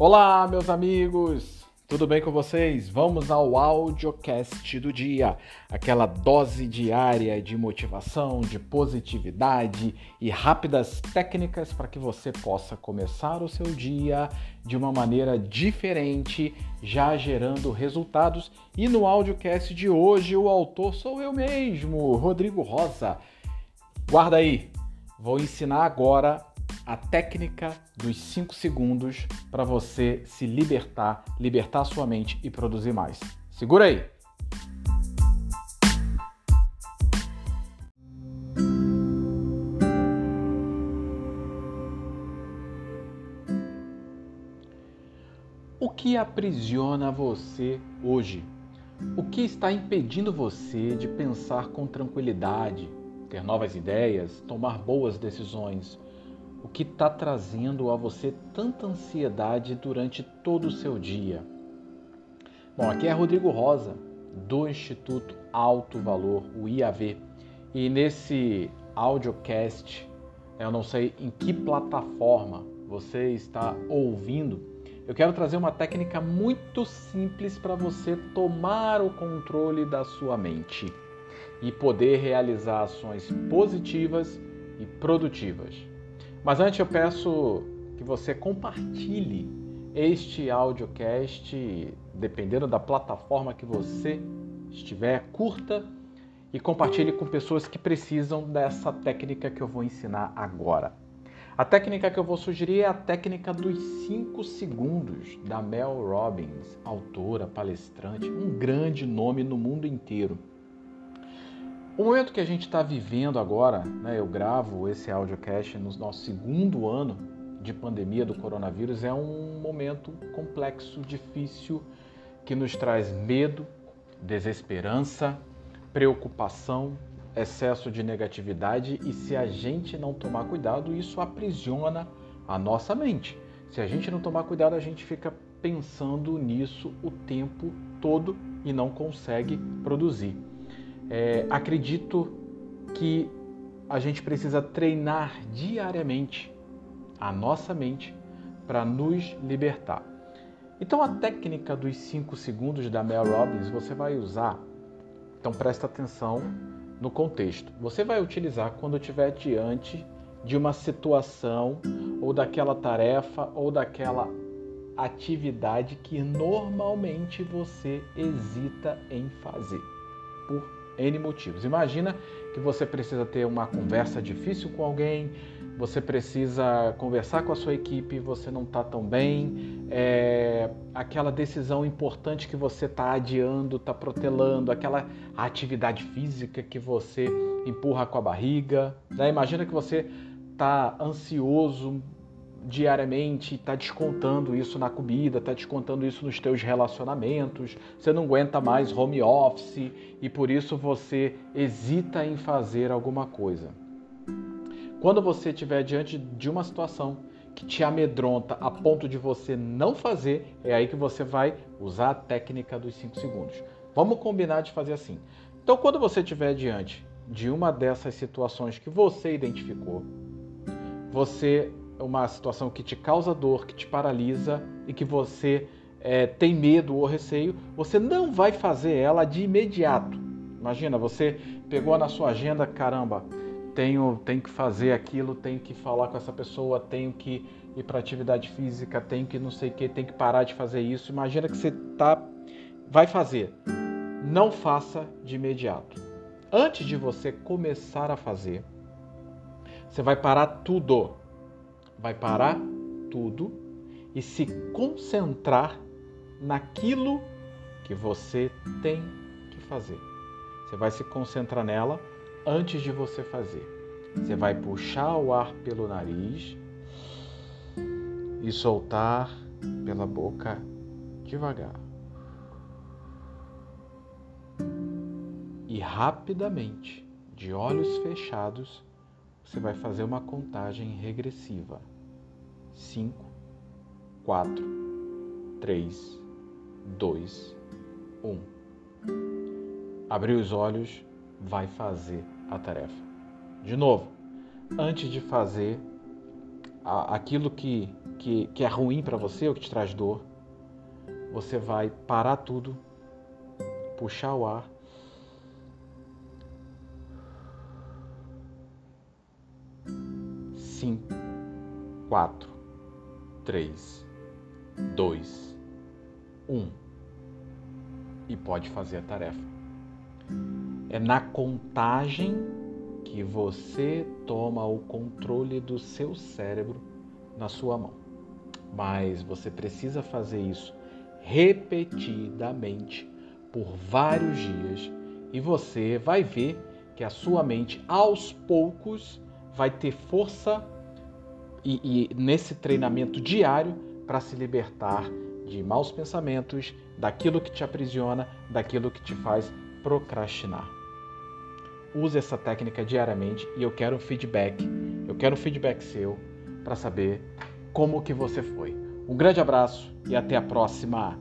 Olá, meus amigos! Tudo bem com vocês? Vamos ao audiocast do dia, aquela dose diária de motivação, de positividade e rápidas técnicas para que você possa começar o seu dia de uma maneira diferente, já gerando resultados. E no audiocast de hoje, o autor sou eu mesmo, Rodrigo Rosa. Guarda aí, vou ensinar agora a técnica dos 5 segundos para você se libertar, libertar sua mente e produzir mais. Segura aí! O que aprisiona você hoje? O que está impedindo você de pensar com tranquilidade, ter novas ideias, tomar boas decisões? O que está trazendo a você tanta ansiedade durante todo o seu dia. Bom, aqui é Rodrigo Rosa, do Instituto Alto Valor, o IAV, e nesse audiocast, eu não sei em que plataforma você está ouvindo, eu quero trazer uma técnica muito simples para você tomar o controle da sua mente e poder realizar ações positivas e produtivas. Mas antes eu peço que você compartilhe este audiocast, dependendo da plataforma que você estiver, curta e compartilhe com pessoas que precisam dessa técnica que eu vou ensinar agora. A técnica que eu vou sugerir é a técnica dos 5 segundos da Mel Robbins, autora, palestrante, um grande nome no mundo inteiro. O momento que a gente está vivendo agora, né, eu gravo esse audiocast no nosso segundo ano de pandemia do coronavírus, é um momento complexo, difícil, que nos traz medo, desesperança, preocupação, excesso de negatividade e se a gente não tomar cuidado, isso aprisiona a nossa mente. Se a gente não tomar cuidado, a gente fica pensando nisso o tempo todo e não consegue produzir. É, acredito que a gente precisa treinar diariamente a nossa mente para nos libertar. Então, a técnica dos 5 segundos da Mel Robbins você vai usar. Então, presta atenção no contexto. Você vai utilizar quando estiver diante de uma situação ou daquela tarefa ou daquela atividade que normalmente você hesita em fazer por N motivos. Imagina que você precisa ter uma conversa difícil com alguém, você precisa conversar com a sua equipe, você não está tão bem, é, aquela decisão importante que você está adiando, está protelando, aquela atividade física que você empurra com a barriga. Né? Imagina que você está ansioso, diariamente, está descontando isso na comida, está descontando isso nos teus relacionamentos, você não aguenta mais home office e por isso você hesita em fazer alguma coisa. Quando você estiver diante de uma situação que te amedronta a ponto de você não fazer, é aí que você vai usar a técnica dos 5 segundos. Vamos combinar de fazer assim. Então, quando você estiver diante de uma dessas situações que você identificou, você uma situação que te causa dor, que te paralisa e que você é, tem medo ou receio, você não vai fazer ela de imediato. Imagina, você pegou na sua agenda, caramba, tenho, tenho que fazer aquilo, tenho que falar com essa pessoa, tenho que ir para atividade física, tenho que não sei o que, tenho que parar de fazer isso. Imagina que você tá, vai fazer. Não faça de imediato. Antes de você começar a fazer, você vai parar tudo vai parar tudo e se concentrar naquilo que você tem que fazer. Você vai se concentrar nela antes de você fazer. Você vai puxar o ar pelo nariz e soltar pela boca devagar. E rapidamente, de olhos fechados, você vai fazer uma contagem regressiva. 5, 4, 3, 2, 1. Abriu os olhos, vai fazer a tarefa. De novo, antes de fazer aquilo que, que, que é ruim para você, o que te traz dor, você vai parar tudo, puxar o ar. Cinco, quatro, três, dois, um. E pode fazer a tarefa. É na contagem que você toma o controle do seu cérebro na sua mão. Mas você precisa fazer isso repetidamente por vários dias e você vai ver que a sua mente aos poucos vai ter força e, e nesse treinamento diário para se libertar de maus pensamentos, daquilo que te aprisiona, daquilo que te faz procrastinar. Use essa técnica diariamente e eu quero um feedback. Eu quero um feedback seu para saber como que você foi. Um grande abraço e até a próxima.